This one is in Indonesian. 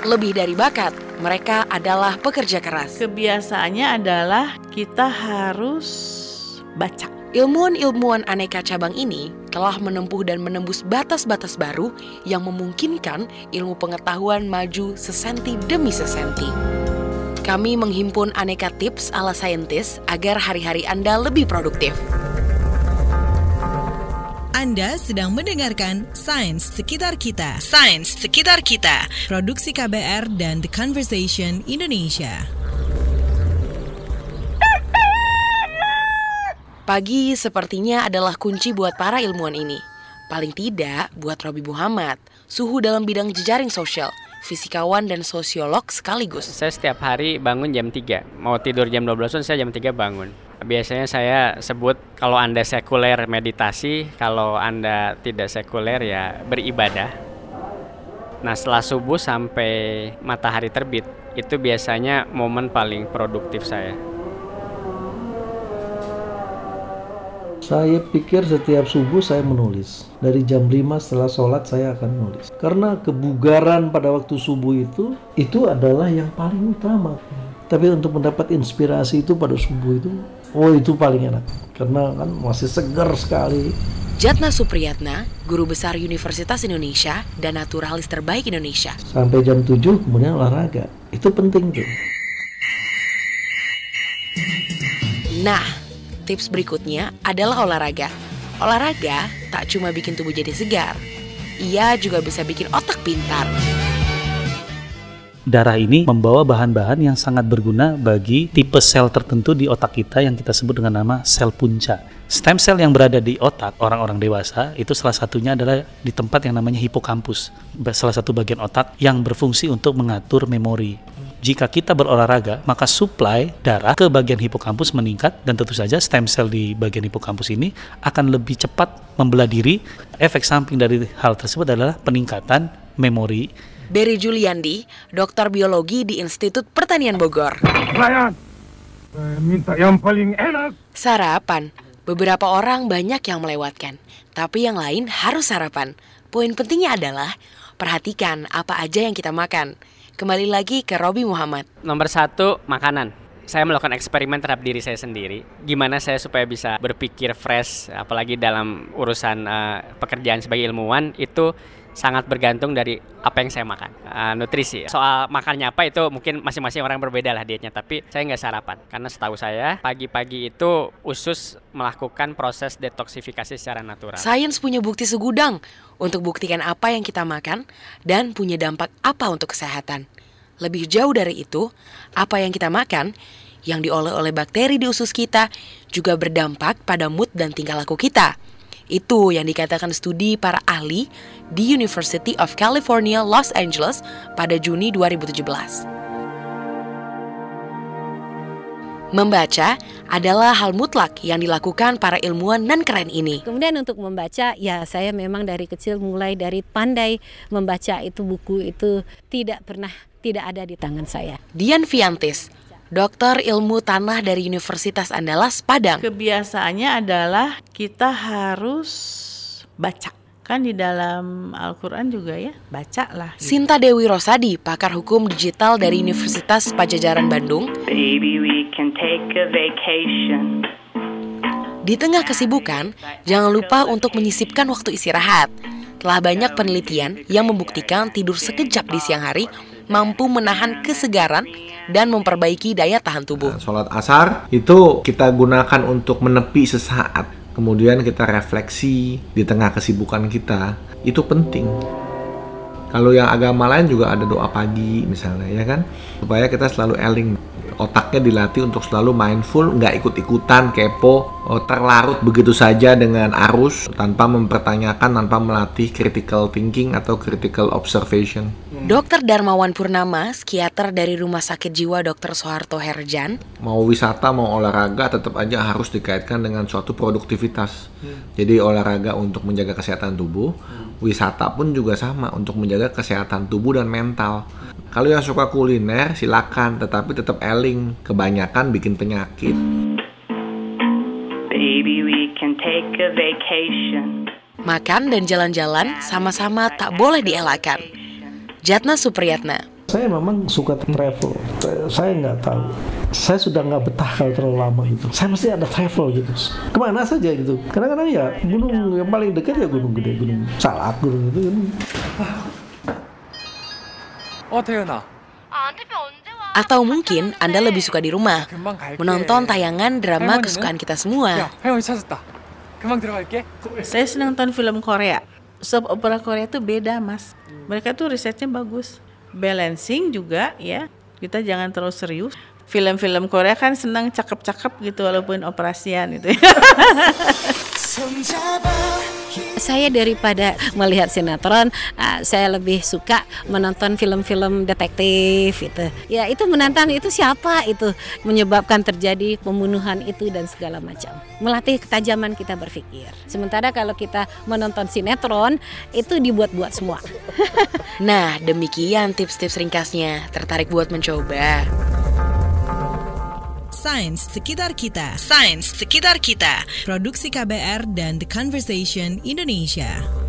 Lebih dari bakat, mereka adalah pekerja keras. Kebiasaannya adalah kita harus baca. Ilmuwan-ilmuwan aneka cabang ini telah menempuh dan menembus batas-batas baru yang memungkinkan ilmu pengetahuan maju sesenti demi sesenti. Kami menghimpun aneka tips ala saintis agar hari-hari Anda lebih produktif. Anda sedang mendengarkan Sains Sekitar Kita. Sains Sekitar Kita. Produksi KBR dan The Conversation Indonesia. Pagi sepertinya adalah kunci buat para ilmuwan ini. Paling tidak buat Robi Muhammad, suhu dalam bidang jejaring sosial, fisikawan dan sosiolog sekaligus. Saya setiap hari bangun jam 3. Mau tidur jam 12 saya jam 3 bangun. Biasanya saya sebut kalau Anda sekuler meditasi, kalau Anda tidak sekuler ya beribadah. Nah setelah subuh sampai matahari terbit, itu biasanya momen paling produktif saya. Saya pikir setiap subuh saya menulis. Dari jam 5 setelah sholat saya akan menulis. Karena kebugaran pada waktu subuh itu, itu adalah yang paling utama. Tapi untuk mendapat inspirasi itu pada subuh itu Oh itu paling enak karena kan masih segar sekali. Jatna Supriyatna, guru besar Universitas Indonesia dan naturalis terbaik Indonesia. Sampai jam 7 kemudian olahraga. Itu penting tuh. Nah, tips berikutnya adalah olahraga. Olahraga tak cuma bikin tubuh jadi segar, ia juga bisa bikin otak pintar darah ini membawa bahan-bahan yang sangat berguna bagi tipe sel tertentu di otak kita yang kita sebut dengan nama sel punca. Stem cell yang berada di otak orang-orang dewasa itu salah satunya adalah di tempat yang namanya hipokampus, salah satu bagian otak yang berfungsi untuk mengatur memori. Jika kita berolahraga, maka suplai darah ke bagian hipokampus meningkat dan tentu saja stem cell di bagian hipokampus ini akan lebih cepat membelah diri. Efek samping dari hal tersebut adalah peningkatan memori Berry Juliandi, dokter biologi di Institut Pertanian Bogor. Pelayan, minta yang paling enak. Sarapan. Beberapa orang banyak yang melewatkan, tapi yang lain harus sarapan. Poin pentingnya adalah perhatikan apa aja yang kita makan. Kembali lagi ke Robi Muhammad. Nomor satu, makanan saya melakukan eksperimen terhadap diri saya sendiri. Gimana saya supaya bisa berpikir fresh, apalagi dalam urusan uh, pekerjaan sebagai ilmuwan itu sangat bergantung dari apa yang saya makan. Uh, nutrisi soal makannya apa itu mungkin masing-masing orang berbeda lah dietnya tapi saya nggak sarapan. Karena setahu saya pagi-pagi itu usus melakukan proses detoksifikasi secara natural. Sains punya bukti segudang untuk buktikan apa yang kita makan dan punya dampak apa untuk kesehatan. Lebih jauh dari itu apa yang kita makan yang diolah oleh bakteri di usus kita juga berdampak pada mood dan tingkah laku kita. Itu yang dikatakan studi para ahli di University of California, Los Angeles pada Juni 2017. Membaca adalah hal mutlak yang dilakukan para ilmuwan dan keren ini. Kemudian untuk membaca, ya saya memang dari kecil mulai dari pandai membaca itu buku itu tidak pernah tidak ada di tangan saya. Dian Fiantis, Dokter Ilmu Tanah dari Universitas Andalas Padang. Kebiasaannya adalah kita harus baca. Kan di dalam Al-Quran juga ya, bacalah. Gitu. Sinta Dewi Rosadi, pakar hukum digital dari Universitas Pajajaran Bandung. Baby, we can take a vacation. Di tengah kesibukan, jangan lupa untuk menyisipkan waktu istirahat. Telah banyak penelitian yang membuktikan tidur sekejap di siang hari mampu menahan kesegaran dan memperbaiki daya tahan tubuh. Nah, sholat asar itu kita gunakan untuk menepi sesaat, kemudian kita refleksi di tengah kesibukan kita, itu penting. Kalau yang agama lain juga ada doa pagi misalnya ya kan, supaya kita selalu eling otaknya dilatih untuk selalu mindful, nggak ikut-ikutan, kepo, oh, terlarut begitu saja dengan arus tanpa mempertanyakan, tanpa melatih critical thinking atau critical observation. Dokter Darmawan Purnama, psikiater dari Rumah Sakit Jiwa Dr. Soeharto Herjan. Mau wisata, mau olahraga, tetap aja harus dikaitkan dengan suatu produktivitas. Hmm. Jadi olahraga untuk menjaga kesehatan tubuh, hmm. wisata pun juga sama untuk menjaga kesehatan tubuh dan mental. Kalau yang suka kuliner, silakan, tetapi tetap eling. Kebanyakan bikin penyakit. Baby, we can take a vacation. Makan dan jalan-jalan sama-sama tak boleh dielakkan. Jatna Supriyatna, Saya memang suka travel. Saya nggak tahu. Saya sudah nggak betah kalau terlalu lama itu. Saya mesti ada travel gitu. Ke mana saja gitu. Kadang-kadang ya gunung yang paling dekat ya gunung gede, gunung Salak, gunung itu. Kan. 어 태연아 Atau mungkin Anda lebih suka di rumah, menonton tayangan drama kesukaan kita semua. 할머니 찾았다 금방 들어갈게 Saya senang nonton film Korea. Soap opera Korea itu beda, Mas. Mereka tuh risetnya bagus. Balancing juga ya. Kita jangan terlalu serius. Film-film Korea kan senang cakep-cakep gitu walaupun operasian gitu. Saya daripada melihat sinetron, ah, saya lebih suka menonton film-film detektif itu. Ya itu menantang itu siapa itu menyebabkan terjadi pembunuhan itu dan segala macam. Melatih ketajaman kita berpikir. Sementara kalau kita menonton sinetron itu dibuat-buat semua. Nah, demikian tips-tips ringkasnya. Tertarik buat mencoba? Sains sekitar kita. Sains sekitar kita. Produksi KBR dan The Conversation Indonesia.